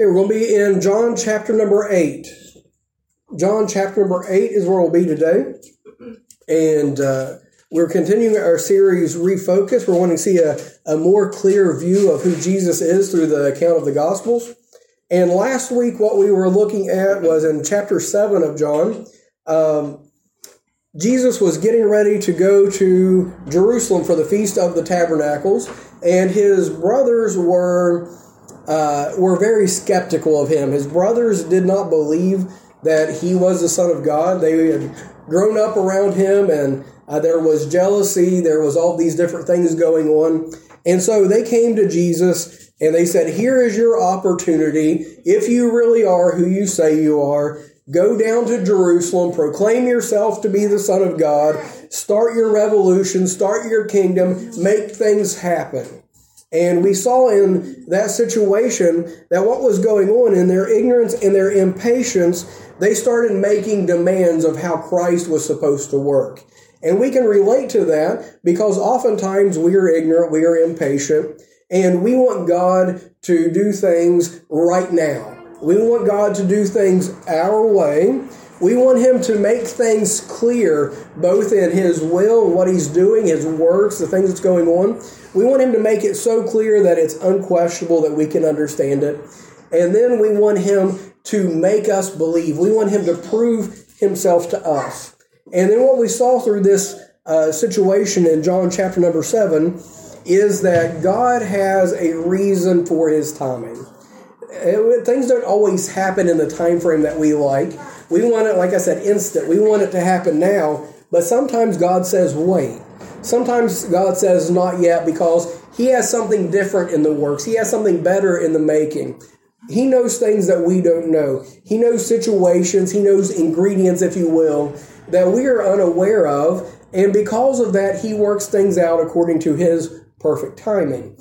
Okay, we're going to be in John chapter number 8. John chapter number 8 is where we'll be today. And uh, we're continuing our series Refocus. We're wanting to see a, a more clear view of who Jesus is through the account of the Gospels. And last week, what we were looking at was in chapter 7 of John. Um, Jesus was getting ready to go to Jerusalem for the Feast of the Tabernacles, and his brothers were uh, were very skeptical of him. His brothers did not believe that he was the Son of God. They had grown up around him, and uh, there was jealousy. There was all these different things going on. And so they came to Jesus and they said, Here is your opportunity. If you really are who you say you are, go down to Jerusalem, proclaim yourself to be the Son of God, start your revolution, start your kingdom, make things happen. And we saw in that situation that what was going on in their ignorance and their impatience, they started making demands of how Christ was supposed to work. And we can relate to that because oftentimes we are ignorant, we are impatient, and we want God to do things right now. We want God to do things our way. We want Him to make things clear, both in His will what He's doing, His works, the things that's going on. We want Him to make it so clear that it's unquestionable that we can understand it. And then we want Him to make us believe. We want Him to prove Himself to us. And then what we saw through this uh, situation in John chapter number 7 is that God has a reason for His timing. It, things don't always happen in the time frame that we like. We want it, like I said, instant. We want it to happen now. But sometimes God says, wait. Sometimes God says not yet because He has something different in the works. He has something better in the making. He knows things that we don't know. He knows situations, He knows ingredients, if you will, that we are unaware of. And because of that, He works things out according to His perfect timing.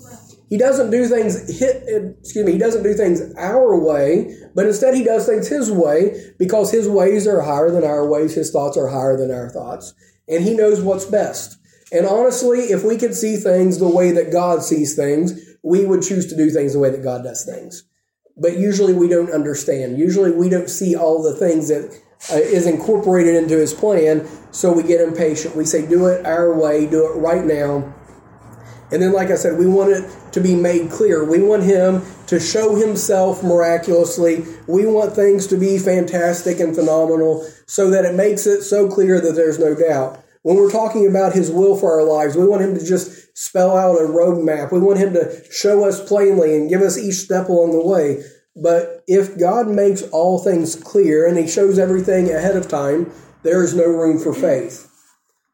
He doesn't do things excuse me, he doesn't do things our way, but instead he does things his way because his ways are higher than our ways, his thoughts are higher than our thoughts, and he knows what's best. And honestly, if we could see things the way that God sees things, we would choose to do things the way that God does things. But usually we don't understand. Usually we don't see all the things that uh, is incorporated into his plan, so we get impatient. We say, do it our way, do it right now. And then, like I said, we want it to be made clear. We want him to show himself miraculously. We want things to be fantastic and phenomenal so that it makes it so clear that there's no doubt. When we're talking about His will for our lives, we want Him to just spell out a roadmap. We want Him to show us plainly and give us each step along the way. But if God makes all things clear and He shows everything ahead of time, there is no room for faith.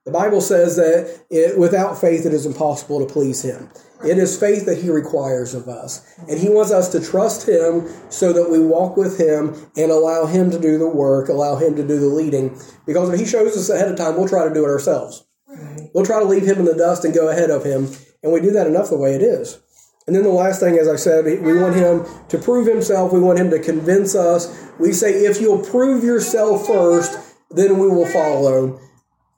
The Bible says that it, without faith it is impossible to please Him. It is faith that He requires of us. And He wants us to trust Him so that we walk with Him and allow Him to do the work, allow Him to do the leading. Because if He shows us ahead of time, we'll try to do it ourselves. Right. We'll try to leave Him in the dust and go ahead of Him. And we do that enough the way it is. And then the last thing, as I said, we want Him to prove Himself. We want Him to convince us. We say, if you'll prove yourself first, then we will follow.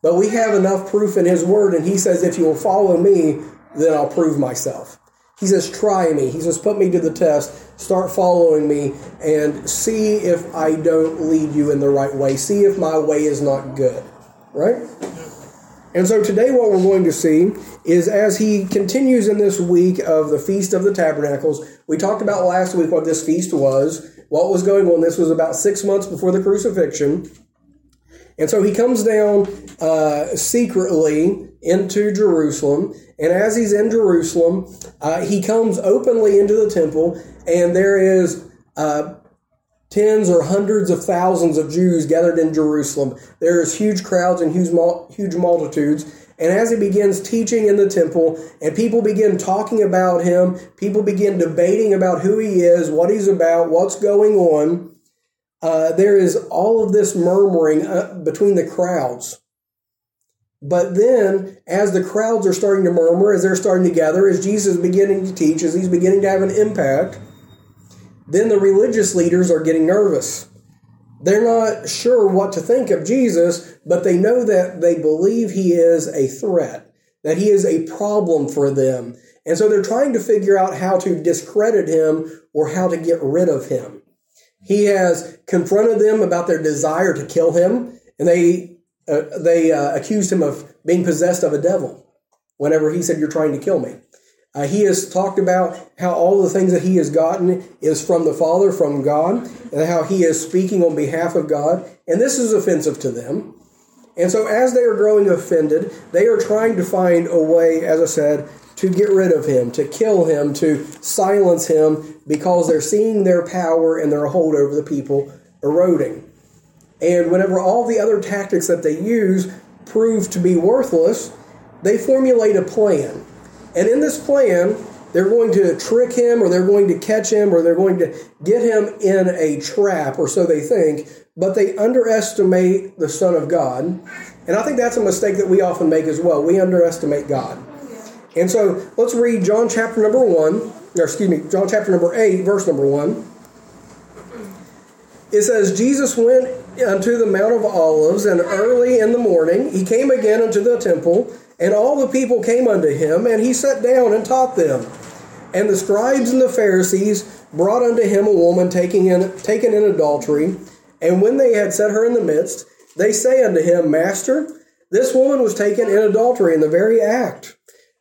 But we have enough proof in His Word, and He says, if you'll follow me, then I'll prove myself. He says, try me. He says, put me to the test. Start following me and see if I don't lead you in the right way. See if my way is not good. Right? And so today, what we're going to see is as he continues in this week of the Feast of the Tabernacles, we talked about last week what this feast was, what was going on. This was about six months before the crucifixion. And so he comes down uh, secretly into Jerusalem. And as he's in Jerusalem, uh, he comes openly into the temple, and there is uh, tens or hundreds of thousands of Jews gathered in Jerusalem. There's huge crowds and huge, huge multitudes. And as he begins teaching in the temple, and people begin talking about him, people begin debating about who he is, what he's about, what's going on uh, there is all of this murmuring uh, between the crowds. But then, as the crowds are starting to murmur, as they're starting to gather, as Jesus is beginning to teach, as he's beginning to have an impact, then the religious leaders are getting nervous. They're not sure what to think of Jesus, but they know that they believe he is a threat, that he is a problem for them. And so they're trying to figure out how to discredit him or how to get rid of him. He has confronted them about their desire to kill him, and they uh, they uh, accused him of being possessed of a devil. Whenever he said, "You're trying to kill me," uh, he has talked about how all the things that he has gotten is from the Father, from God, and how he is speaking on behalf of God, and this is offensive to them. And so, as they are growing offended, they are trying to find a way, as I said, to get rid of him, to kill him, to silence him, because they're seeing their power and their hold over the people eroding. And whenever all the other tactics that they use prove to be worthless, they formulate a plan. And in this plan, they're going to trick him, or they're going to catch him, or they're going to get him in a trap, or so they think, but they underestimate the Son of God. And I think that's a mistake that we often make as well. We underestimate God. And so let's read John chapter number 1, or excuse me, John chapter number 8, verse number 1. It says, Jesus went unto the Mount of Olives, and early in the morning he came again unto the temple, and all the people came unto him, and he sat down and taught them. And the scribes and the Pharisees brought unto him a woman taken in, taken in adultery, and when they had set her in the midst, they say unto him, Master, this woman was taken in adultery in the very act.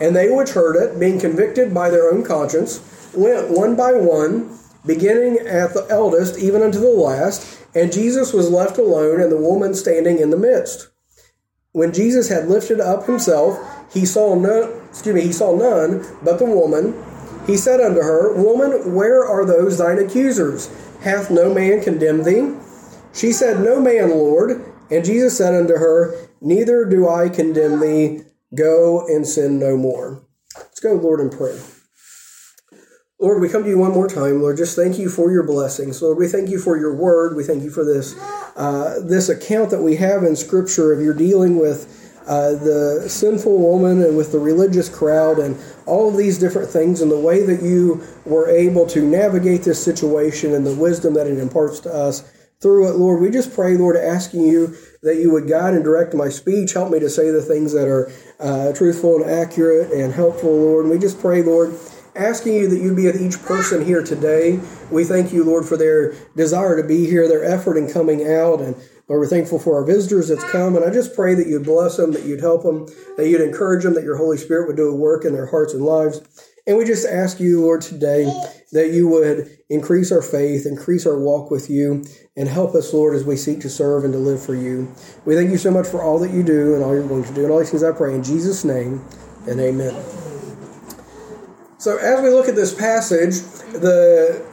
And they which heard it, being convicted by their own conscience, went one by one, beginning at the eldest even unto the last, and Jesus was left alone, and the woman standing in the midst. When Jesus had lifted up himself, he saw none, excuse me, he saw none but the woman. He said unto her, Woman, where are those thine accusers? Hath no man condemned thee? She said, No man, Lord. And Jesus said unto her, Neither do I condemn thee Go and sin no more. Let's go, Lord, in prayer. Lord, we come to you one more time. Lord, just thank you for your blessings. Lord, we thank you for your word. We thank you for this uh, this account that we have in Scripture of your dealing with uh, the sinful woman and with the religious crowd and all of these different things and the way that you were able to navigate this situation and the wisdom that it imparts to us through it, Lord. We just pray, Lord, asking you that you would guide and direct my speech. Help me to say the things that are uh, truthful and accurate and helpful, Lord. And we just pray, Lord, asking you that you'd be with each person here today. We thank you, Lord, for their desire to be here, their effort in coming out. And Lord, we're thankful for our visitors that's come. And I just pray that you'd bless them, that you'd help them, that you'd encourage them, that your Holy Spirit would do a work in their hearts and lives. And we just ask you, Lord, today that you would increase our faith, increase our walk with you, and help us, Lord, as we seek to serve and to live for you. We thank you so much for all that you do and all you're going to do. And all these things I pray in Jesus' name and amen. So as we look at this passage, the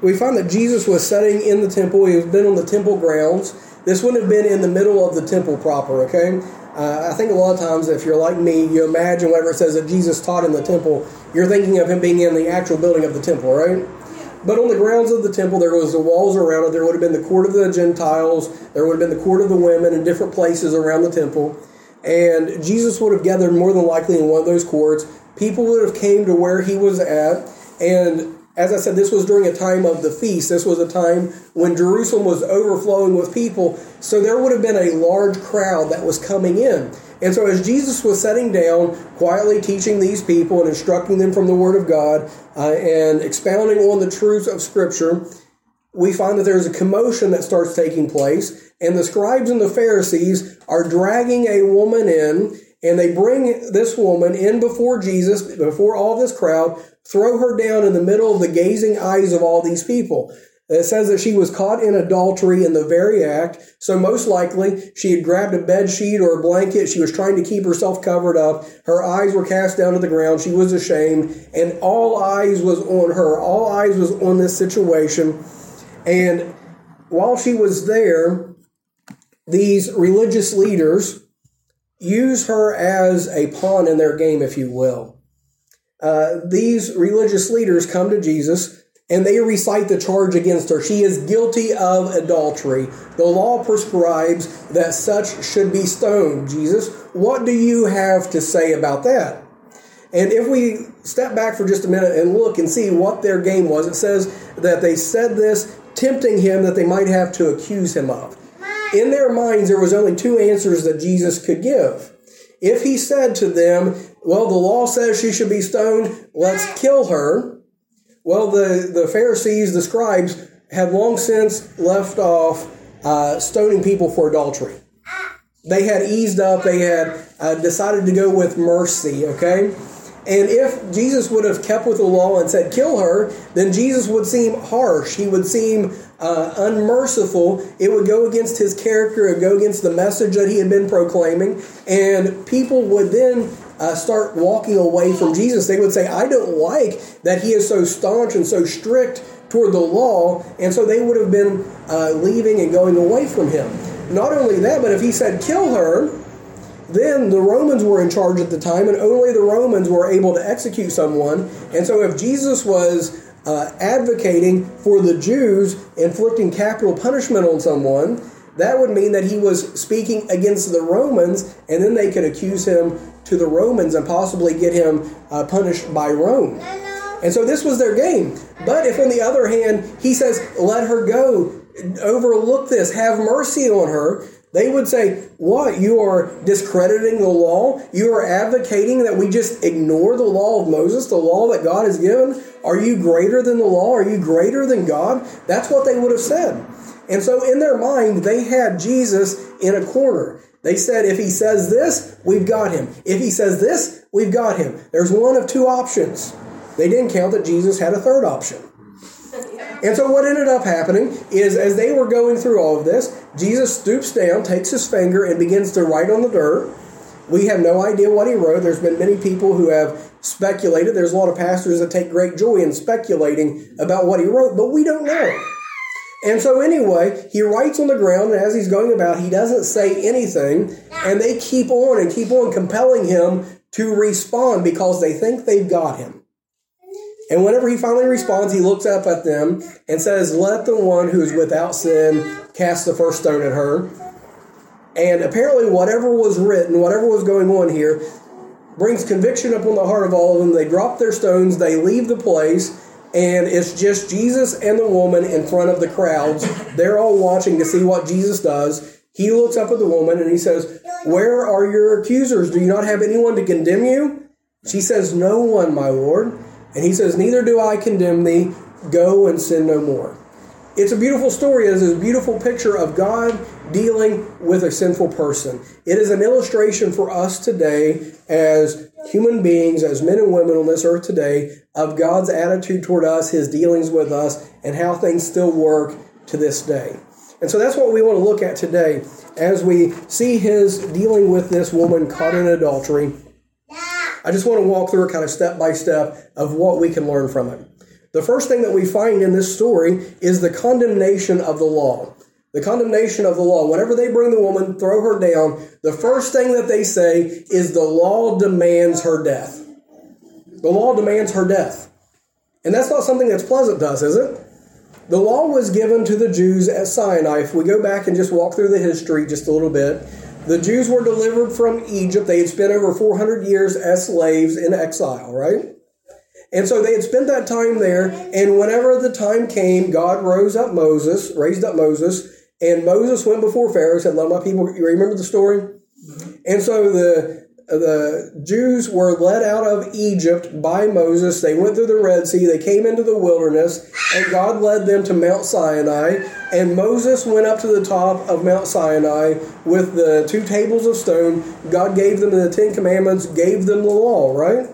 we find that Jesus was sitting in the temple. He has been on the temple grounds. This wouldn't have been in the middle of the temple proper, okay? Uh, I think a lot of times, if you're like me, you imagine whatever it says that Jesus taught in the temple, you're thinking of him being in the actual building of the temple, right? But on the grounds of the temple, there was the walls around it. There would have been the court of the Gentiles. There would have been the court of the women in different places around the temple. And Jesus would have gathered more than likely in one of those courts. People would have came to where he was at. And as I said, this was during a time of the feast. This was a time when Jerusalem was overflowing with people. So there would have been a large crowd that was coming in. And so, as Jesus was sitting down, quietly teaching these people and instructing them from the Word of God uh, and expounding on the truths of Scripture, we find that there's a commotion that starts taking place, and the scribes and the Pharisees are dragging a woman in, and they bring this woman in before Jesus, before all this crowd, throw her down in the middle of the gazing eyes of all these people. It says that she was caught in adultery in the very act. So most likely she had grabbed a bed sheet or a blanket. She was trying to keep herself covered up. Her eyes were cast down to the ground. She was ashamed and all eyes was on her. All eyes was on this situation. And while she was there, these religious leaders use her as a pawn in their game, if you will. uh, these religious leaders come to Jesus and they recite the charge against her. She is guilty of adultery. The law prescribes that such should be stoned. Jesus, what do you have to say about that? And if we step back for just a minute and look and see what their game was, it says that they said this, tempting him that they might have to accuse him of. In their minds, there was only two answers that Jesus could give. If he said to them, Well, the law says she should be stoned, let's kill her. Well, the, the Pharisees, the scribes, had long since left off uh, stoning people for adultery. They had eased up, they had uh, decided to go with mercy, okay? And if Jesus would have kept with the law and said, kill her, then Jesus would seem harsh. He would seem uh, unmerciful. It would go against his character, it would go against the message that he had been proclaiming. And people would then uh, start walking away from Jesus. They would say, I don't like that he is so staunch and so strict toward the law. And so they would have been uh, leaving and going away from him. Not only that, but if he said, kill her, then the Romans were in charge at the time, and only the Romans were able to execute someone. And so, if Jesus was uh, advocating for the Jews inflicting capital punishment on someone, that would mean that he was speaking against the Romans, and then they could accuse him to the Romans and possibly get him uh, punished by Rome. And so this was their game. But if, on the other hand, he says, let her go, overlook this, have mercy on her, they would say, What? You are discrediting the law? You are advocating that we just ignore the law of Moses, the law that God has given? Are you greater than the law? Are you greater than God? That's what they would have said. And so, in their mind, they had Jesus in a corner. They said, if he says this, we've got him. If he says this, we've got him. There's one of two options. They didn't count that Jesus had a third option. And so what ended up happening is as they were going through all of this, Jesus stoops down, takes his finger, and begins to write on the dirt. We have no idea what he wrote. There's been many people who have speculated. There's a lot of pastors that take great joy in speculating about what he wrote, but we don't know. And so, anyway, he writes on the ground, and as he's going about, he doesn't say anything, and they keep on and keep on compelling him to respond because they think they've got him. And whenever he finally responds, he looks up at them and says, Let the one who is without sin cast the first stone at her. And apparently, whatever was written, whatever was going on here, brings conviction upon the heart of all of them. They drop their stones, they leave the place, and it's just Jesus and the woman in front of the crowds. They're all watching to see what Jesus does. He looks up at the woman and he says, Where are your accusers? Do you not have anyone to condemn you? She says, No one, my Lord. And he says, Neither do I condemn thee. Go and sin no more. It's a beautiful story. It is a beautiful picture of God dealing with a sinful person. It is an illustration for us today as human beings, as men and women on this earth today, of God's attitude toward us, his dealings with us, and how things still work to this day. And so that's what we want to look at today as we see his dealing with this woman caught in adultery I just want to walk through kind of step by step of what we can learn from it. The first thing that we find in this story is the condemnation of the law. The condemnation of the law. Whenever they bring the woman, throw her down, the first thing that they say is the law demands her death. The law demands her death. And that's not something that's pleasant to us, is it? The law was given to the Jews at Sinai. If we go back and just walk through the history just a little bit, the Jews were delivered from Egypt. They had spent over 400 years as slaves in exile, right? And so they had spent that time there, and whenever the time came, God rose up Moses, raised up Moses, and Moses went before Pharaoh, said, Let my people, you remember the story? Mm-hmm. And so the the Jews were led out of Egypt by Moses. They went through the Red Sea. They came into the wilderness, and God led them to Mount Sinai. And Moses went up to the top of Mount Sinai with the two tables of stone. God gave them the Ten Commandments, gave them the law, right?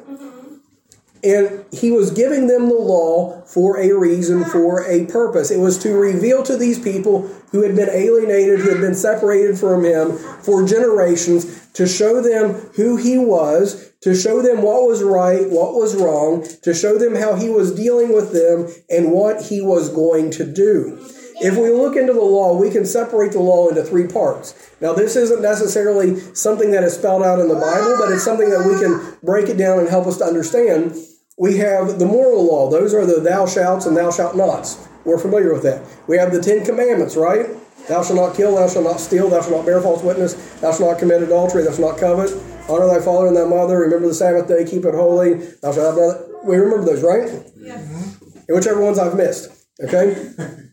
And he was giving them the law for a reason, for a purpose. It was to reveal to these people who had been alienated, who had been separated from him for generations, to show them who he was, to show them what was right, what was wrong, to show them how he was dealing with them and what he was going to do. If we look into the law, we can separate the law into three parts. Now, this isn't necessarily something that is spelled out in the Bible, but it's something that we can break it down and help us to understand. We have the moral law. Those are the thou shalt and thou shalt nots. We're familiar with that. We have the Ten Commandments, right? Thou shalt not kill, thou shalt not steal, thou shalt not bear false witness, thou shalt not commit adultery, thou shalt not covet. Honor thy father and thy mother. Remember the Sabbath day, keep it holy. Thou shalt have. We remember those, right? Yeah. And whichever ones I've missed. Okay?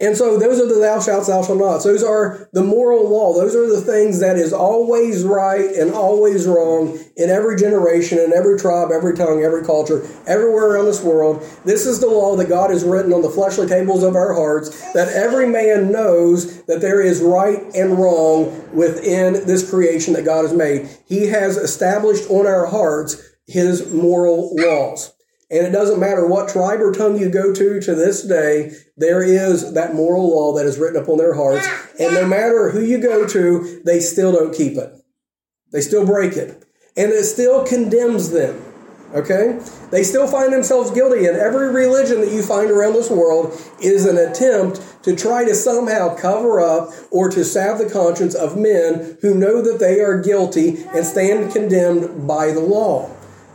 And so those are the thou shalt, thou shalt not. Those are the moral law. Those are the things that is always right and always wrong in every generation, in every tribe, every tongue, every culture, everywhere around this world. This is the law that God has written on the fleshly tables of our hearts, that every man knows that there is right and wrong within this creation that God has made. He has established on our hearts his moral laws. And it doesn't matter what tribe or tongue you go to to this day, there is that moral law that is written upon their hearts. And no matter who you go to, they still don't keep it. They still break it. And it still condemns them. Okay? They still find themselves guilty. And every religion that you find around this world is an attempt to try to somehow cover up or to salve the conscience of men who know that they are guilty and stand condemned by the law.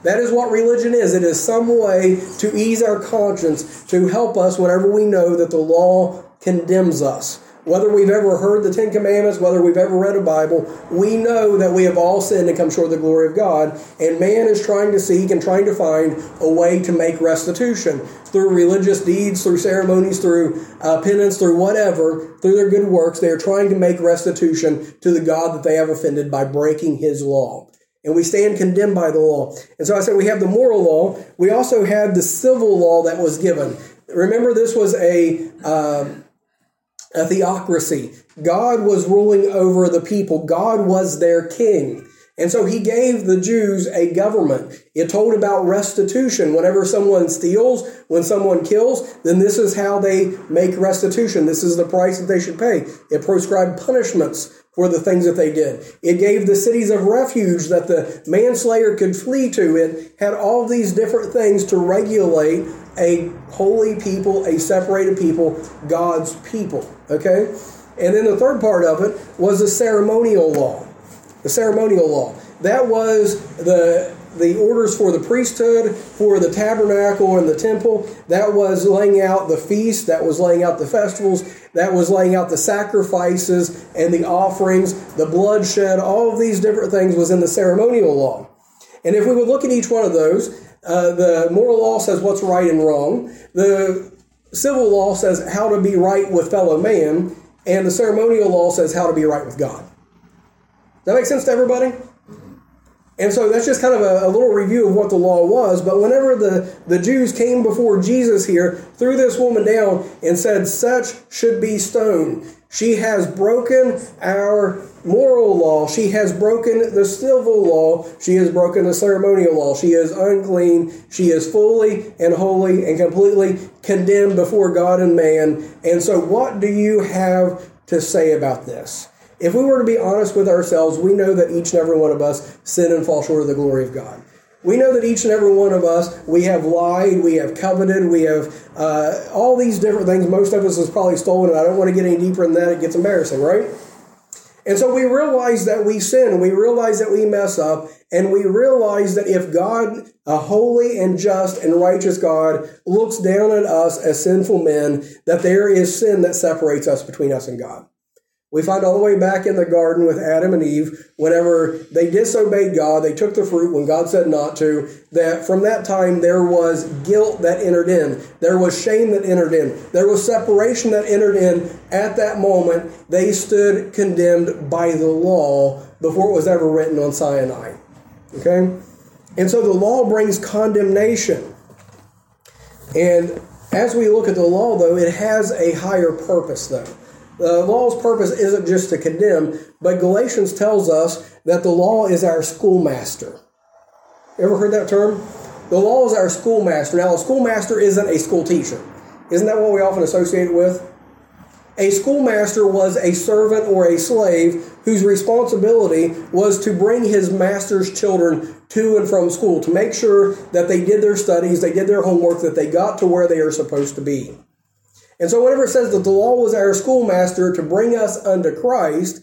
That is what religion is. It is some way to ease our conscience, to help us whenever we know that the law condemns us. Whether we've ever heard the Ten Commandments, whether we've ever read a Bible, we know that we have all sinned and come short of the glory of God. And man is trying to seek and trying to find a way to make restitution through religious deeds, through ceremonies, through uh, penance, through whatever, through their good works. They are trying to make restitution to the God that they have offended by breaking his law and we stand condemned by the law. And so I said we have the moral law. We also have the civil law that was given. Remember, this was a uh, a theocracy. God was ruling over the people. God was their king. And so he gave the Jews a government. It told about restitution. Whenever someone steals, when someone kills, then this is how they make restitution. This is the price that they should pay. It prescribed punishments for the things that they did. It gave the cities of refuge that the manslayer could flee to. It had all these different things to regulate a holy people, a separated people, God's people. Okay? And then the third part of it was the ceremonial law. The ceremonial law. That was the the orders for the priesthood, for the tabernacle and the temple. That was laying out the feast, that was laying out the festivals, that was laying out the sacrifices and the offerings, the bloodshed, all of these different things was in the ceremonial law. And if we would look at each one of those, uh, the moral law says what's right and wrong. The civil law says how to be right with fellow man, and the ceremonial law says how to be right with God. Does that make sense to everybody? And so that's just kind of a, a, little review of what the law was. But whenever the, the Jews came before Jesus here, threw this woman down and said, Such should be stoned. She has broken our moral law. She has broken the civil law. She has broken the ceremonial law. She is unclean. She is fully and wholly and completely condemned before God and man. And so, what do you have to say about this? If we were to be honest with ourselves, we know that each and every one of us sin and fall short of the glory of God. We know that each and every one of us, we have lied, we have coveted, we have uh, all these different things. Most of us has probably stolen, I don't want to get any deeper than that. It gets embarrassing, right? And so we realize that we sin, we realize that we mess up, and we realize that if God, a holy and just and righteous God, looks down at us as sinful men, that there is sin that separates us between us and God. We find all the way back in the garden with Adam and Eve, whenever they disobeyed God, they took the fruit when God said not to, that from that time there was guilt that entered in. There was shame that entered in. There was separation that entered in. At that moment, they stood condemned by the law before it was ever written on Sinai. Okay? And so the law brings condemnation. And as we look at the law, though, it has a higher purpose, though. The law's purpose isn't just to condemn, but Galatians tells us that the law is our schoolmaster. Ever heard that term? The law is our schoolmaster. Now, a schoolmaster isn't a school teacher. Isn't that what we often associate it with? A schoolmaster was a servant or a slave whose responsibility was to bring his master's children to and from school, to make sure that they did their studies, they did their homework, that they got to where they are supposed to be. And so, whenever it says that the law was our schoolmaster to bring us unto Christ,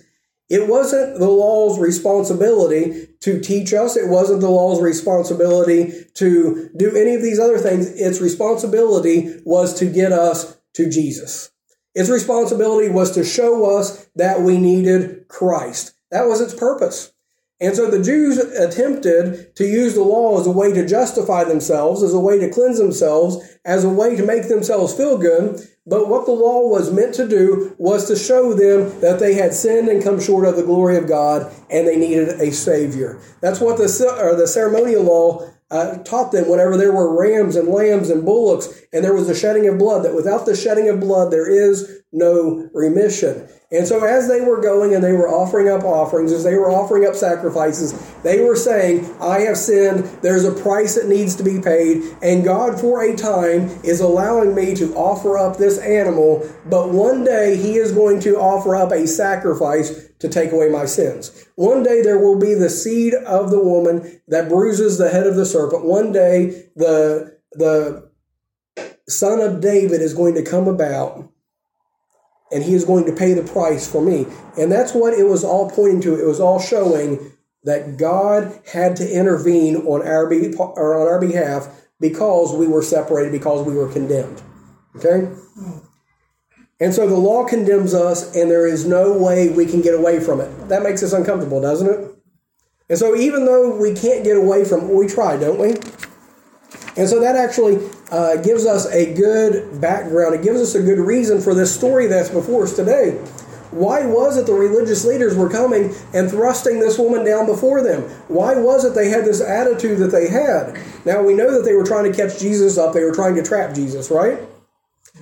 It wasn't the law's responsibility to teach us. It wasn't the law's responsibility to do any of these other things. Its responsibility was to get us to Jesus. Its responsibility was to show us that we needed Christ. That was its purpose. And so the Jews attempted to use the law as a way to justify themselves, as a way to cleanse themselves, as a way to make themselves feel good. But what the law was meant to do was to show them that they had sinned and come short of the glory of God and they needed a Savior. That's what the, or the ceremonial law uh, taught them whenever there were rams and lambs and bullocks and there was the shedding of blood, that without the shedding of blood, there is no remission. And so, as they were going and they were offering up offerings, as they were offering up sacrifices, they were saying, I have sinned. There's a price that needs to be paid. And God, for a time, is allowing me to offer up this animal. But one day, He is going to offer up a sacrifice to take away my sins. One day, there will be the seed of the woman that bruises the head of the serpent. One day, the, the son of David is going to come about and he is going to pay the price for me. And that's what it was all pointing to. It was all showing that God had to intervene on our, be- or on our behalf because we were separated, because we were condemned. Okay? And so the law condemns us, and there is no way we can get away from it. That makes us uncomfortable, doesn't it? And so even though we can't get away from we try, don't we? And so that actually uh, gives us a good background. It gives us a good reason for this story that's before us today. Why was it the religious leaders were coming and thrusting this woman down before them? Why was it they had this attitude that they had? Now we know that they were trying to catch Jesus up, they were trying to trap Jesus, right?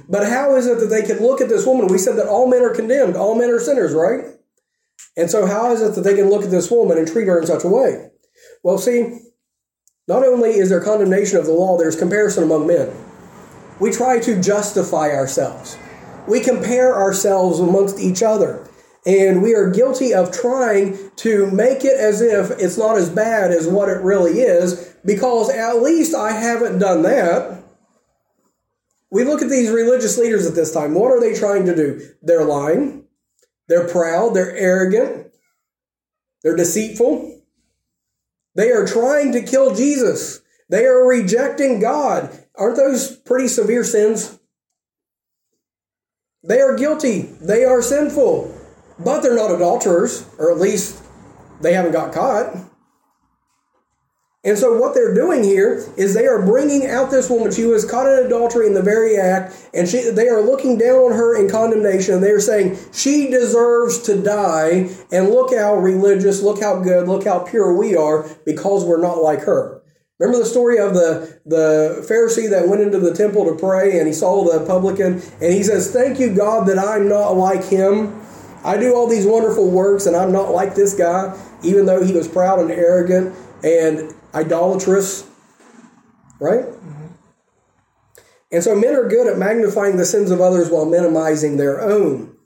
But how is it that they could look at this woman? We said that all men are condemned, all men are sinners, right? And so, how is it that they can look at this woman and treat her in such a way? Well, see, not only is there condemnation of the law, there's comparison among men. We try to justify ourselves. We compare ourselves amongst each other. And we are guilty of trying to make it as if it's not as bad as what it really is, because at least I haven't done that. We look at these religious leaders at this time. What are they trying to do? They're lying, they're proud, they're arrogant, they're deceitful, they are trying to kill Jesus. They are rejecting God. Aren't those pretty severe sins? They are guilty. They are sinful. But they're not adulterers, or at least they haven't got caught. And so, what they're doing here is they are bringing out this woman. She was caught in adultery in the very act, and she, they are looking down on her in condemnation. They are saying she deserves to die. And look how religious, look how good, look how pure we are because we're not like her. Remember the story of the, the Pharisee that went into the temple to pray and he saw the publican and he says, Thank you, God, that I'm not like him. I do all these wonderful works and I'm not like this guy, even though he was proud and arrogant. And idolatrous, right? Mm-hmm. And so men are good at magnifying the sins of others while minimizing their own.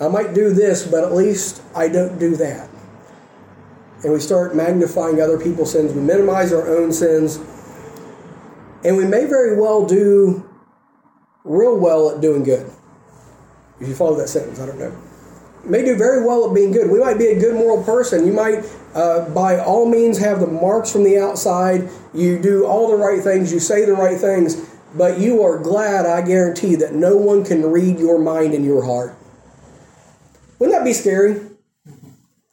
I might do this, but at least I don't do that. And we start magnifying other people's sins. We minimize our own sins. And we may very well do real well at doing good. If you follow that sentence, I don't know may do very well at being good. We might be a good moral person. You might, uh, by all means, have the marks from the outside. You do all the right things. You say the right things. But you are glad, I guarantee, that no one can read your mind and your heart. Wouldn't that be scary?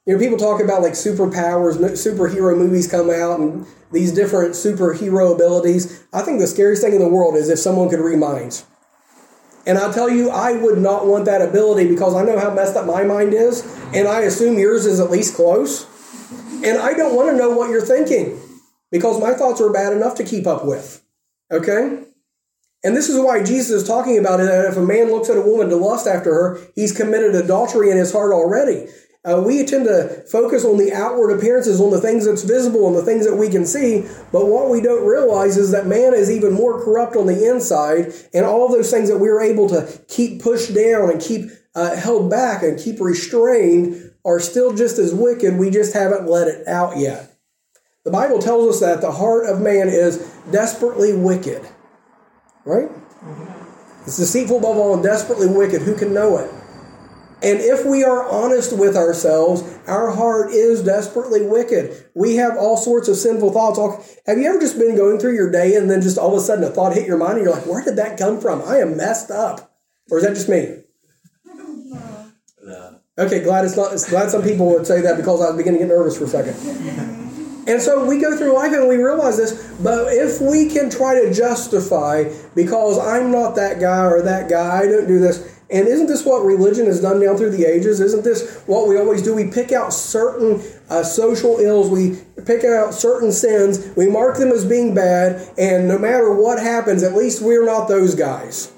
You know, people talk about like superpowers, superhero movies come out, and these different superhero abilities. I think the scariest thing in the world is if someone could read minds. And I tell you, I would not want that ability because I know how messed up my mind is, and I assume yours is at least close. And I don't want to know what you're thinking because my thoughts are bad enough to keep up with. Okay? And this is why Jesus is talking about it that if a man looks at a woman to lust after her, he's committed adultery in his heart already. Uh, we tend to focus on the outward appearances, on the things that's visible, on the things that we can see. But what we don't realize is that man is even more corrupt on the inside, and all those things that we are able to keep pushed down and keep uh, held back and keep restrained are still just as wicked. We just haven't let it out yet. The Bible tells us that the heart of man is desperately wicked. Right? Mm-hmm. It's deceitful above all and desperately wicked. Who can know it? And if we are honest with ourselves, our heart is desperately wicked. We have all sorts of sinful thoughts. Have you ever just been going through your day and then just all of a sudden a thought hit your mind and you're like, where did that come from? I am messed up. Or is that just me? No. Okay, glad it's not. Glad some people would say that because I was beginning to get nervous for a second. And so we go through life and we realize this, but if we can try to justify because I'm not that guy or that guy, I don't do this, and isn't this what religion has done down through the ages? Isn't this what we always do? We pick out certain uh, social ills, we pick out certain sins, we mark them as being bad, and no matter what happens, at least we're not those guys.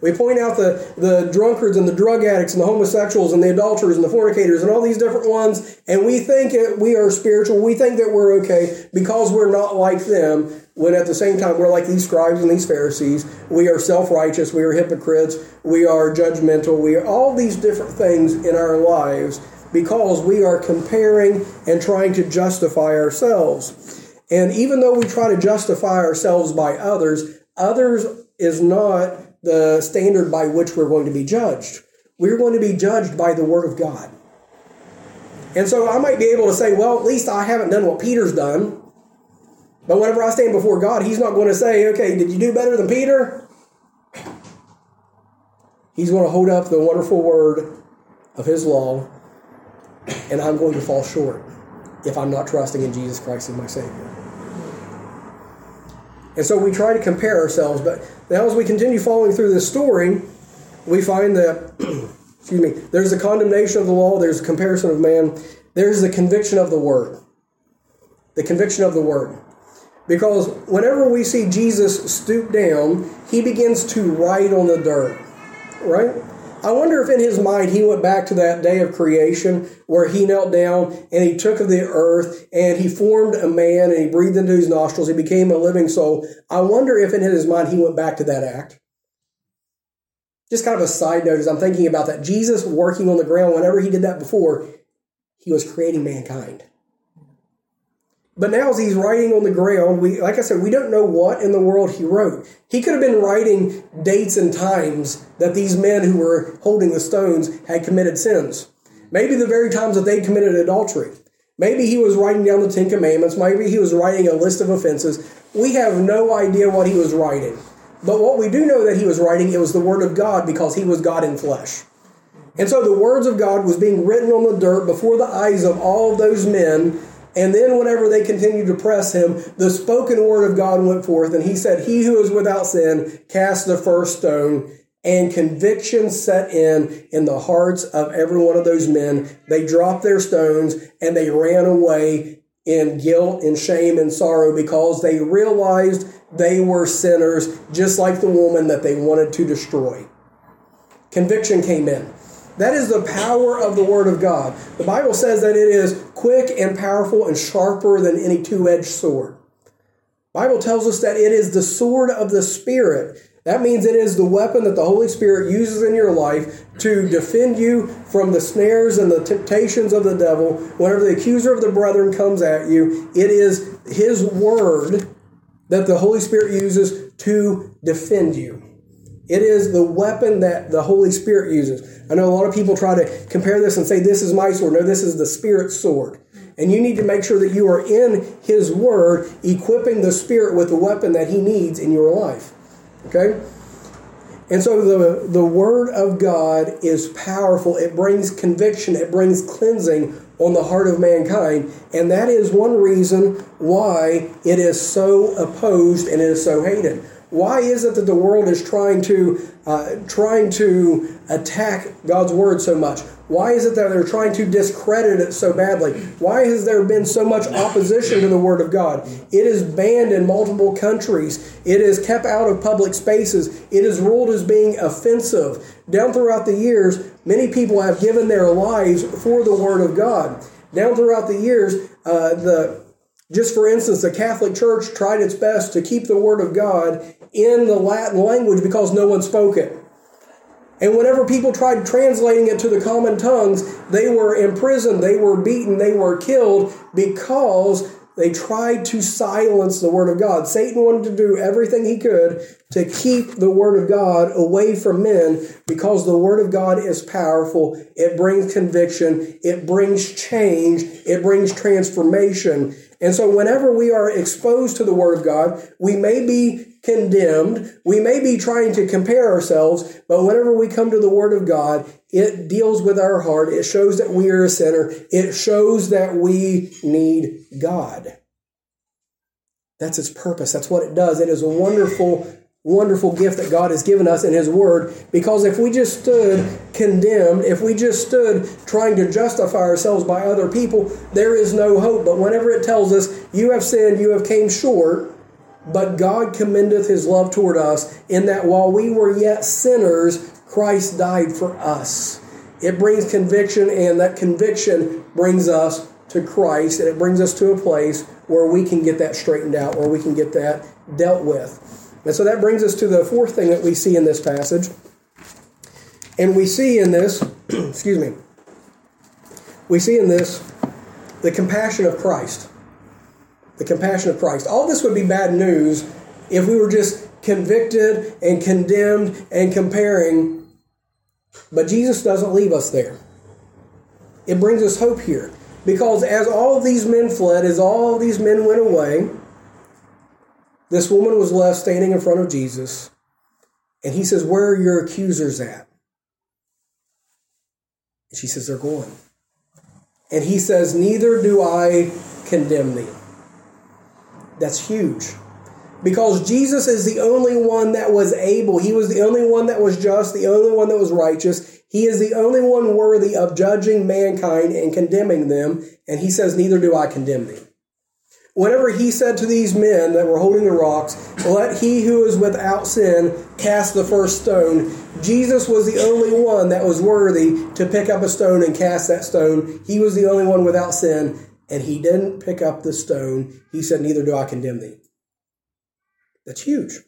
We point out the, the drunkards and the drug addicts and the homosexuals and the adulterers and the fornicators and all these different ones, and we think we are spiritual. We think that we're okay because we're not like them, when at the same time we're like these scribes and these Pharisees. We are self righteous, we are hypocrites, we are judgmental, we are all these different things in our lives because we are comparing and trying to justify ourselves. And even though we try to justify ourselves by others, others is not the standard by which we're going to be judged. We're going to be judged by the Word of God. And so I might be able to say, well, at least I haven't done what Peter's done. But whenever I stand before God, He's not going to say, okay, did you do better than Peter? He's going to hold up the wonderful word of His law, and I'm going to fall short if I'm not trusting in Jesus Christ as my Savior. And so we try to compare ourselves, but now as we continue following through this story, we find that, excuse me, there's a condemnation of the law, there's a comparison of man, there's the conviction of the word. The conviction of the word. Because whenever we see Jesus stoop down, he begins to write on the dirt, right? I wonder if in his mind he went back to that day of creation where he knelt down and he took of the earth and he formed a man and he breathed into his nostrils. He became a living soul. I wonder if in his mind he went back to that act. Just kind of a side note as I'm thinking about that. Jesus working on the ground, whenever he did that before, he was creating mankind. But now, as he's writing on the ground, we, like I said, we don't know what in the world he wrote. He could have been writing dates and times that these men who were holding the stones had committed sins. Maybe the very times that they committed adultery. Maybe he was writing down the Ten Commandments. Maybe he was writing a list of offenses. We have no idea what he was writing. But what we do know that he was writing, it was the Word of God because he was God in flesh. And so the words of God was being written on the dirt before the eyes of all those men and then, whenever they continued to press him, the spoken word of God went forth, and he said, He who is without sin, cast the first stone. And conviction set in in the hearts of every one of those men. They dropped their stones and they ran away in guilt and shame and sorrow because they realized they were sinners, just like the woman that they wanted to destroy. Conviction came in. That is the power of the Word of God. The Bible says that it is quick and powerful and sharper than any two edged sword. Bible tells us that it is the sword of the Spirit. That means it is the weapon that the Holy Spirit uses in your life to defend you from the snares and the temptations of the devil. Whenever the accuser of the brethren comes at you, it is His Word that the Holy Spirit uses to defend you. It is the weapon that the Holy Spirit uses. I know a lot of people try to compare this and say, this is my sword. No, this is the Spirit's sword. And you need to make sure that you are in His Word, equipping the Spirit with the weapon that He needs in your life. Okay? And so the, the Word of God is powerful. It brings conviction, it brings cleansing on the heart of mankind. And that is one reason why it is so opposed and it is so hated. Why is it that the world is trying to uh, trying to attack God's word so much? Why is it that they're trying to discredit it so badly? Why has there been so much opposition to the word of God? It is banned in multiple countries. It is kept out of public spaces. It is ruled as being offensive. Down throughout the years, many people have given their lives for the word of God. Down throughout the years, uh, the just for instance, the Catholic Church tried its best to keep the Word of God in the Latin language because no one spoke it. And whenever people tried translating it to the common tongues, they were imprisoned, they were beaten, they were killed because they tried to silence the word of God. Satan wanted to do everything he could to keep the word of God away from men because the word of God is powerful. It brings conviction. It brings change. It brings transformation. And so whenever we are exposed to the word of God, we may be condemned. We may be trying to compare ourselves, but whenever we come to the Word of God, it deals with our heart. It shows that we are a sinner. It shows that we need God. That's its purpose. That's what it does. It is a wonderful, wonderful gift that God has given us in His Word. Because if we just stood condemned, if we just stood trying to justify ourselves by other people, there is no hope. But whenever it tells us, you have sinned, you have came short, but God commendeth his love toward us in that while we were yet sinners, Christ died for us. It brings conviction, and that conviction brings us to Christ, and it brings us to a place where we can get that straightened out, where we can get that dealt with. And so that brings us to the fourth thing that we see in this passage. And we see in this, excuse me, we see in this the compassion of Christ the compassion of Christ. All this would be bad news if we were just convicted and condemned and comparing. But Jesus doesn't leave us there. It brings us hope here. Because as all of these men fled, as all of these men went away, this woman was left standing in front of Jesus. And he says, Where are your accusers at? And she says, They're gone. And he says, Neither do I condemn thee. That's huge. Because Jesus is the only one that was able, he was the only one that was just, the only one that was righteous. He is the only one worthy of judging mankind and condemning them. And he says, Neither do I condemn thee. Whenever he said to these men that were holding the rocks, Let he who is without sin cast the first stone, Jesus was the only one that was worthy to pick up a stone and cast that stone. He was the only one without sin and he didn't pick up the stone, he said, Neither do I condemn thee. That's huge.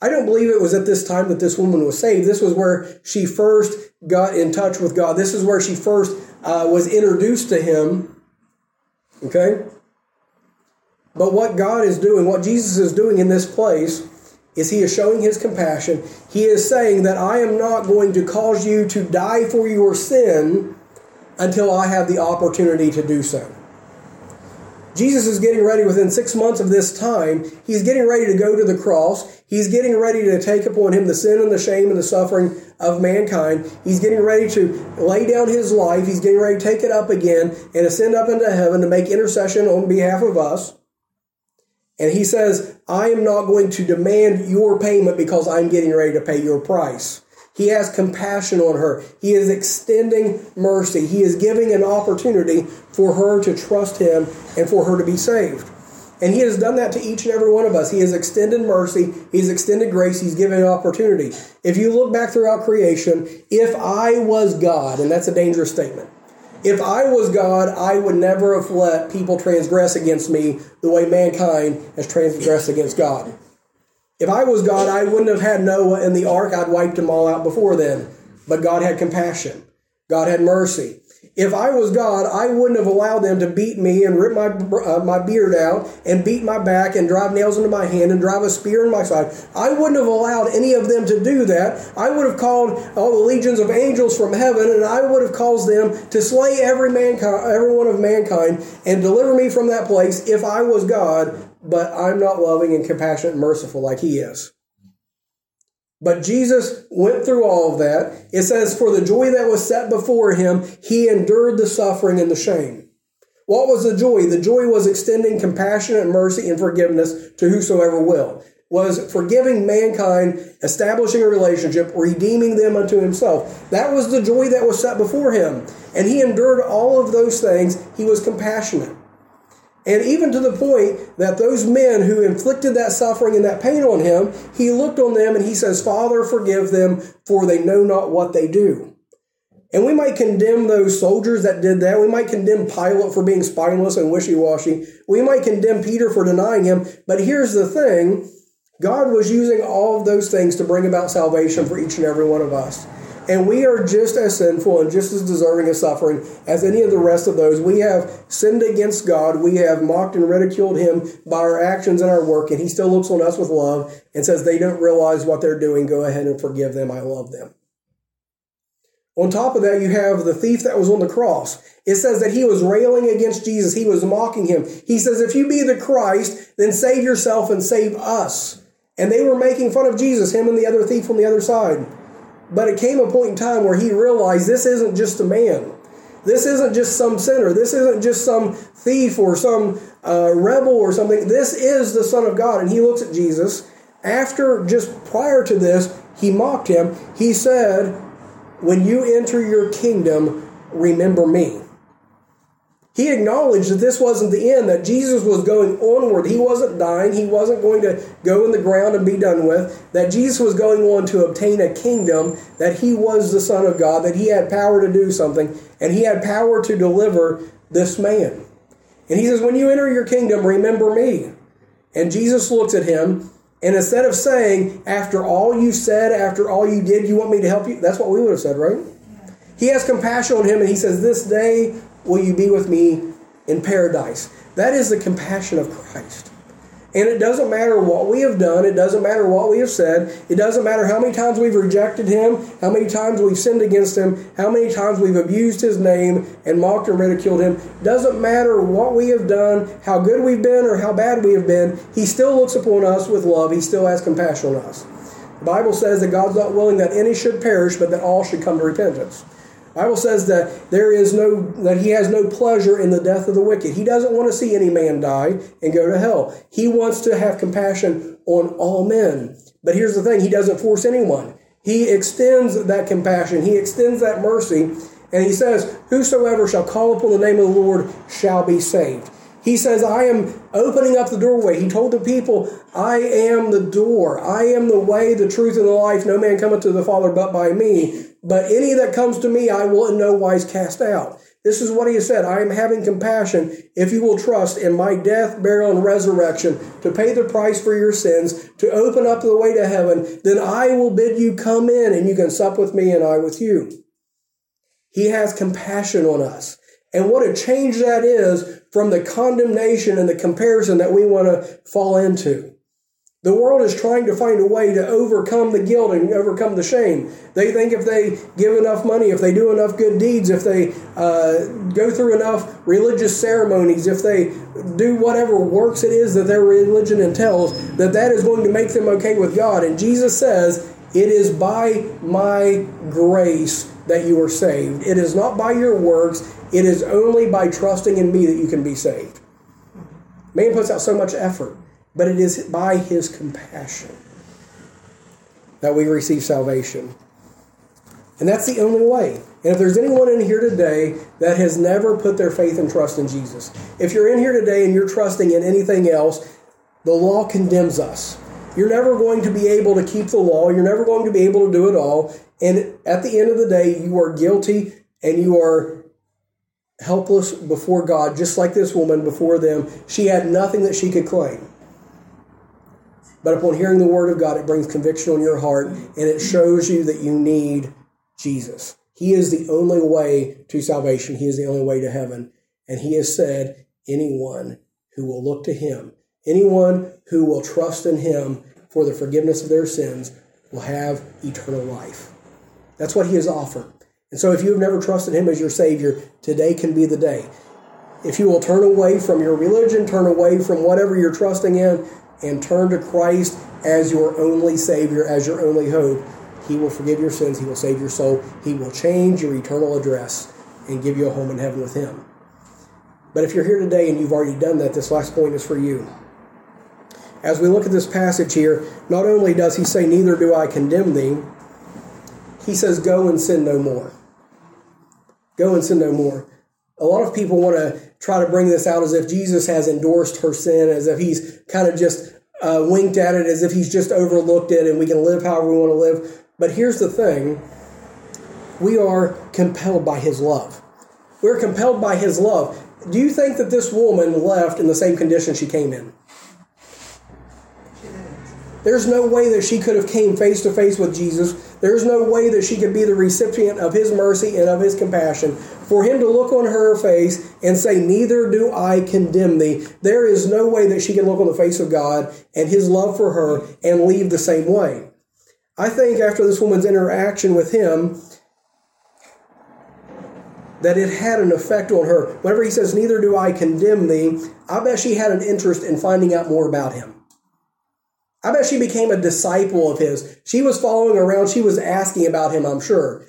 I don't believe it was at this time that this woman was saved. This was where she first got in touch with God. This is where she first uh, was introduced to Him. Okay? But what God is doing, what Jesus is doing in this place, is He is showing His compassion. He is saying that I am not going to cause you to die for your sin until I have the opportunity to do so. Jesus is getting ready within six months of this time. He's getting ready to go to the cross. He's getting ready to take upon him the sin and the shame and the suffering of mankind. He's getting ready to lay down his life. He's getting ready to take it up again and ascend up into heaven to make intercession on behalf of us. And he says, I am not going to demand your payment because I'm getting ready to pay your price. He has compassion on her. He is extending mercy. He is giving an opportunity for her to trust him and for her to be saved. And he has done that to each and every one of us. He has extended mercy. He's extended grace. He's given an opportunity. If you look back throughout creation, if I was God, and that's a dangerous statement, if I was God, I would never have let people transgress against me the way mankind has transgressed against God. If I was God, I wouldn't have had Noah in the ark. I'd wiped them all out before then. But God had compassion. God had mercy. If I was God, I wouldn't have allowed them to beat me and rip my uh, my beard out and beat my back and drive nails into my hand and drive a spear in my side. I wouldn't have allowed any of them to do that. I would have called all the legions of angels from heaven and I would have caused them to slay every mankind, every one of mankind and deliver me from that place if I was God but I'm not loving and compassionate and merciful like he is. But Jesus went through all of that. It says, For the joy that was set before him, he endured the suffering and the shame. What was the joy? The joy was extending compassion and mercy and forgiveness to whosoever will. Was forgiving mankind, establishing a relationship, redeeming them unto himself. That was the joy that was set before him. And he endured all of those things. He was compassionate. And even to the point that those men who inflicted that suffering and that pain on him, he looked on them and he says, Father, forgive them, for they know not what they do. And we might condemn those soldiers that did that. We might condemn Pilate for being spineless and wishy washy. We might condemn Peter for denying him. But here's the thing God was using all of those things to bring about salvation for each and every one of us. And we are just as sinful and just as deserving of suffering as any of the rest of those. We have sinned against God. We have mocked and ridiculed Him by our actions and our work, and He still looks on us with love and says they don't realize what they're doing. Go ahead and forgive them. I love them. On top of that, you have the thief that was on the cross. It says that he was railing against Jesus. He was mocking him. He says, if you be the Christ, then save yourself and save us. And they were making fun of Jesus, him and the other thief on the other side. But it came a point in time where he realized this isn't just a man. This isn't just some sinner. This isn't just some thief or some uh, rebel or something. This is the Son of God. And he looks at Jesus. After, just prior to this, he mocked him. He said, when you enter your kingdom, remember me. He acknowledged that this wasn't the end, that Jesus was going onward. He wasn't dying. He wasn't going to go in the ground and be done with. That Jesus was going on to obtain a kingdom, that he was the Son of God, that he had power to do something, and he had power to deliver this man. And he says, When you enter your kingdom, remember me. And Jesus looks at him and instead of saying, after all you said, after all you did, you want me to help you, that's what we would have said, right? He has compassion on him and he says, This day will you be with me in paradise. That is the compassion of Christ. And it doesn't matter what we have done, it doesn't matter what we have said, it doesn't matter how many times we've rejected him, how many times we've sinned against him, how many times we've abused his name and mocked and ridiculed him. It doesn't matter what we have done, how good we've been or how bad we have been, he still looks upon us with love, he still has compassion on us. The Bible says that God's not willing that any should perish, but that all should come to repentance. Bible says that there is no that he has no pleasure in the death of the wicked. He doesn't want to see any man die and go to hell. He wants to have compassion on all men. But here's the thing, he doesn't force anyone. He extends that compassion, he extends that mercy, and he says, Whosoever shall call upon the name of the Lord shall be saved. He says, I am opening up the doorway. He told the people, I am the door. I am the way, the truth, and the life. No man cometh to the Father but by me. But any that comes to me, I will in no wise cast out. This is what he said. I am having compassion if you will trust in my death, burial, and resurrection to pay the price for your sins, to open up the way to heaven. Then I will bid you come in and you can sup with me and I with you. He has compassion on us. And what a change that is from the condemnation and the comparison that we want to fall into. The world is trying to find a way to overcome the guilt and overcome the shame. They think if they give enough money, if they do enough good deeds, if they uh, go through enough religious ceremonies, if they do whatever works it is that their religion entails, that that is going to make them okay with God. And Jesus says, It is by my grace that you are saved. It is not by your works, it is only by trusting in me that you can be saved. Man puts out so much effort but it is by his compassion that we receive salvation. And that's the only way. And if there's anyone in here today that has never put their faith and trust in Jesus, if you're in here today and you're trusting in anything else, the law condemns us. You're never going to be able to keep the law. You're never going to be able to do it all. And at the end of the day, you are guilty and you are helpless before God, just like this woman before them. She had nothing that she could claim. But upon hearing the word of God, it brings conviction on your heart and it shows you that you need Jesus. He is the only way to salvation. He is the only way to heaven. And he has said, anyone who will look to him, anyone who will trust in him for the forgiveness of their sins will have eternal life. That's what he has offered. And so if you have never trusted him as your Savior, today can be the day. If you will turn away from your religion, turn away from whatever you're trusting in, and turn to Christ as your only Savior, as your only hope, He will forgive your sins, He will save your soul, He will change your eternal address and give you a home in heaven with Him. But if you're here today and you've already done that, this last point is for you. As we look at this passage here, not only does he say, Neither do I condemn thee, he says, Go and sin no more. Go and sin no more. A lot of people want to try to bring this out as if Jesus has endorsed her sin, as if he's kind of just uh, winked at it, as if he's just overlooked it and we can live however we want to live. But here's the thing we are compelled by his love. We're compelled by his love. Do you think that this woman left in the same condition she came in? There's no way that she could have came face to face with Jesus There's no way that she could be the recipient of his mercy and of his compassion. For him to look on her face and say, Neither do I condemn thee, there is no way that she can look on the face of God and his love for her and leave the same way. I think after this woman's interaction with him, that it had an effect on her. Whenever he says, Neither do I condemn thee, I bet she had an interest in finding out more about him. I bet she became a disciple of his. She was following around, she was asking about him, I'm sure.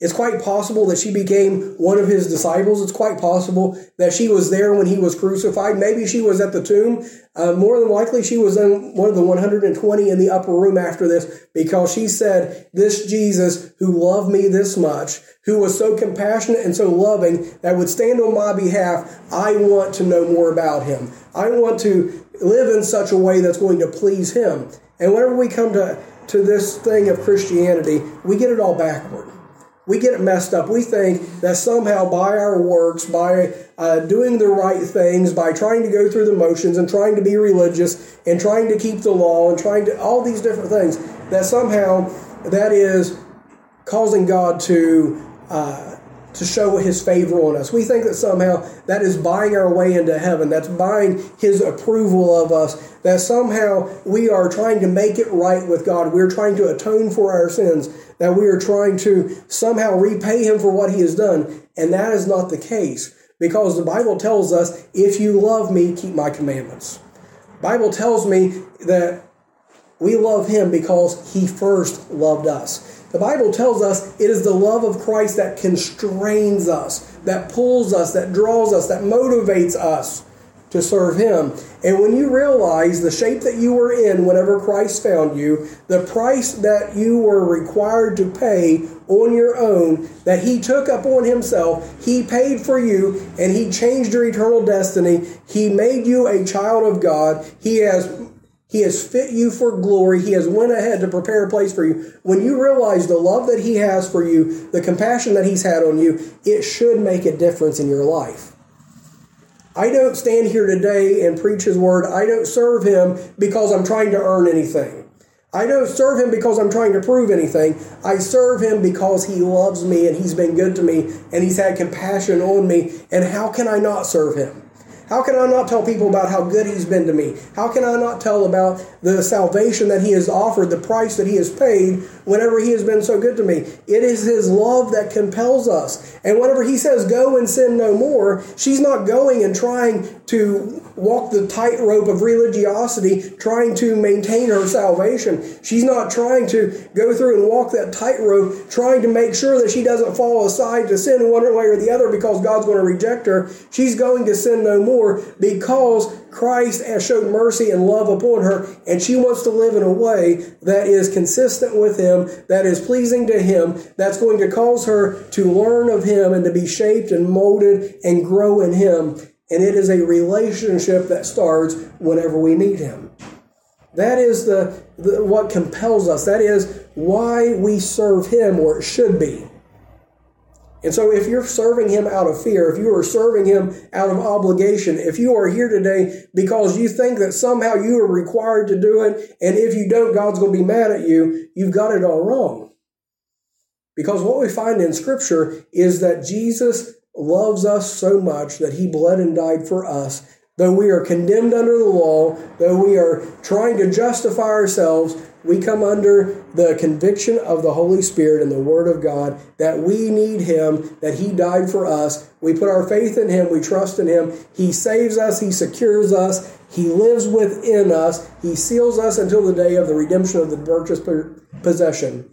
It's quite possible that she became one of his disciples. It's quite possible that she was there when he was crucified. Maybe she was at the tomb. Uh, more than likely, she was in one of the 120 in the upper room after this because she said, This Jesus who loved me this much, who was so compassionate and so loving that would stand on my behalf, I want to know more about him. I want to live in such a way that's going to please him. And whenever we come to, to this thing of Christianity, we get it all backward we get it messed up. We think that somehow by our works, by uh, doing the right things, by trying to go through the motions and trying to be religious and trying to keep the law and trying to all these different things, that somehow that is causing God to uh, to show his favor on us. We think that somehow that is buying our way into heaven. That's buying his approval of us. That somehow we are trying to make it right with God. We're trying to atone for our sins. That we are trying to somehow repay him for what he has done. And that is not the case. Because the Bible tells us, if you love me, keep my commandments. Bible tells me that we love him because he first loved us. The Bible tells us it is the love of Christ that constrains us, that pulls us, that draws us, that motivates us to serve Him. And when you realize the shape that you were in whenever Christ found you, the price that you were required to pay on your own, that He took up on Himself, He paid for you, and He changed your eternal destiny. He made you a child of God. He has he has fit you for glory. He has went ahead to prepare a place for you. When you realize the love that he has for you, the compassion that he's had on you, it should make a difference in your life. I don't stand here today and preach his word. I don't serve him because I'm trying to earn anything. I don't serve him because I'm trying to prove anything. I serve him because he loves me and he's been good to me and he's had compassion on me. And how can I not serve him? How can I not tell people about how good He's been to me? How can I not tell about the salvation that He has offered, the price that He has paid whenever He has been so good to me? It is His love that compels us. And whenever He says, Go and sin no more, she's not going and trying to walk the tightrope of religiosity, trying to maintain her salvation. She's not trying to go through and walk that tightrope, trying to make sure that she doesn't fall aside to sin one way or the other because God's going to reject her. She's going to sin no more because Christ has showed mercy and love upon her, and she wants to live in a way that is consistent with Him, that is pleasing to Him, that's going to cause her to learn of Him and to be shaped and molded and grow in Him. And it is a relationship that starts whenever we meet Him. That is the, the what compels us. That is why we serve Him, or it should be. And so, if you're serving him out of fear, if you are serving him out of obligation, if you are here today because you think that somehow you are required to do it, and if you don't, God's going to be mad at you, you've got it all wrong. Because what we find in Scripture is that Jesus loves us so much that he bled and died for us. Though we are condemned under the law, though we are trying to justify ourselves, we come under the conviction of the Holy Spirit and the Word of God that we need Him, that He died for us. We put our faith in Him, we trust in Him. He saves us, He secures us, He lives within us, He seals us until the day of the redemption of the purchased possession.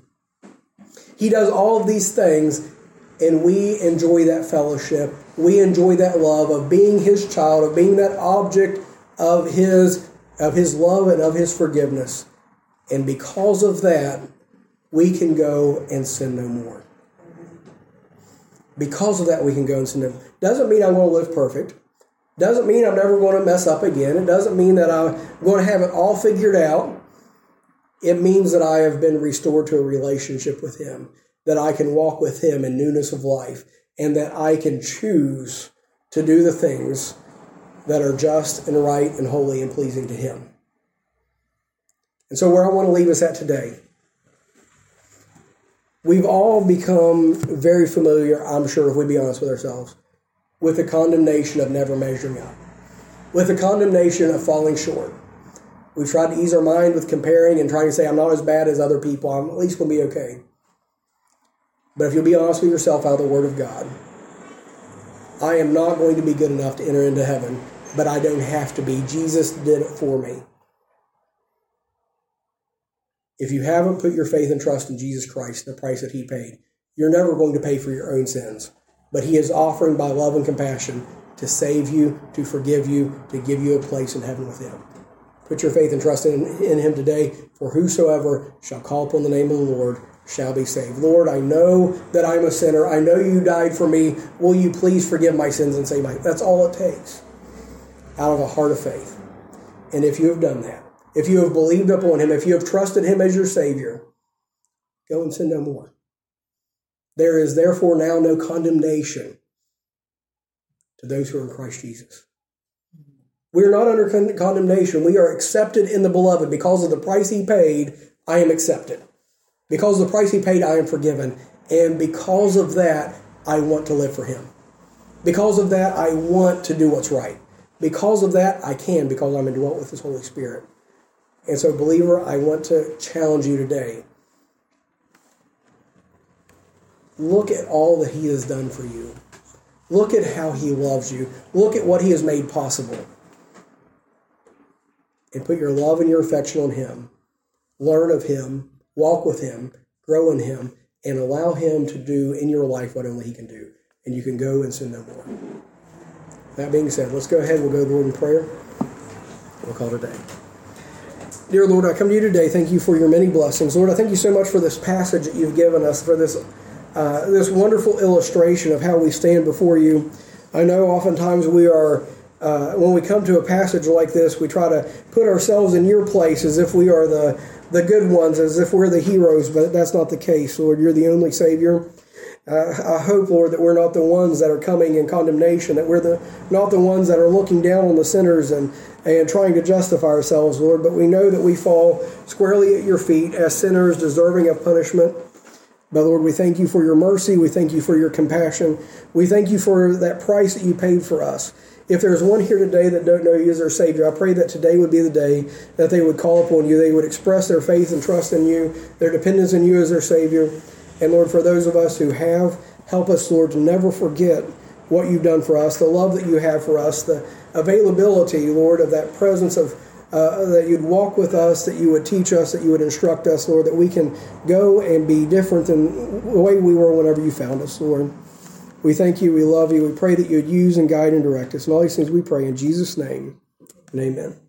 He does all of these things, and we enjoy that fellowship. We enjoy that love of being His child, of being that object of His of His love and of His forgiveness. And because of that, we can go and sin no more. Because of that, we can go and sin no more. Doesn't mean I'm going to live perfect. Doesn't mean I'm never going to mess up again. It doesn't mean that I'm going to have it all figured out. It means that I have been restored to a relationship with Him, that I can walk with Him in newness of life, and that I can choose to do the things that are just and right and holy and pleasing to Him. And so, where I want to leave us at today We've all become very familiar, I'm sure, if we be honest with ourselves, with the condemnation of never measuring up, with the condemnation of falling short. We've tried to ease our mind with comparing and trying to say, I'm not as bad as other people, I'm at least going to be okay. But if you'll be honest with yourself out of the Word of God, I am not going to be good enough to enter into heaven, but I don't have to be. Jesus did it for me. If you haven't put your faith and trust in Jesus Christ, the price that He paid, you're never going to pay for your own sins. But He is offering by love and compassion to save you, to forgive you, to give you a place in heaven with Him. Put your faith and trust in, in Him today, for whosoever shall call upon the name of the Lord shall be saved. Lord, I know that I'm a sinner. I know you died for me. Will you please forgive my sins and save my? That's all it takes out of a heart of faith. And if you have done that, if you have believed upon him, if you have trusted him as your Savior, go and sin no more. There is therefore now no condemnation to those who are in Christ Jesus. We are not under condemnation. We are accepted in the beloved. Because of the price he paid, I am accepted. Because of the price he paid, I am forgiven. And because of that, I want to live for him. Because of that, I want to do what's right. Because of that, I can, because I'm indwelt with his Holy Spirit. And so, believer, I want to challenge you today. Look at all that He has done for you. Look at how He loves you. Look at what He has made possible. And put your love and your affection on Him. Learn of Him, walk with Him, grow in Him, and allow Him to do in your life what only He can do. And you can go and sin no more. That being said, let's go ahead. We'll go Lord in prayer. We'll call it a day. Dear Lord, I come to you today. Thank you for your many blessings. Lord, I thank you so much for this passage that you've given us, for this, uh, this wonderful illustration of how we stand before you. I know oftentimes we are, uh, when we come to a passage like this, we try to put ourselves in your place as if we are the, the good ones, as if we're the heroes, but that's not the case, Lord. You're the only Savior. Uh, I hope, Lord, that we're not the ones that are coming in condemnation, that we're the not the ones that are looking down on the sinners and, and trying to justify ourselves, Lord, but we know that we fall squarely at your feet as sinners deserving of punishment. But Lord, we thank you for your mercy. We thank you for your compassion. We thank you for that price that you paid for us. If there's one here today that don't know you as their Savior, I pray that today would be the day that they would call upon you. They would express their faith and trust in you, their dependence in you as their Savior. And Lord, for those of us who have, help us, Lord, to never forget what you've done for us, the love that you have for us, the availability, Lord, of that presence of uh, that you'd walk with us, that you would teach us, that you would instruct us, Lord, that we can go and be different than the way we were whenever you found us, Lord. We thank you, we love you, we pray that you'd use and guide and direct us. And all these things we pray in Jesus' name, and amen.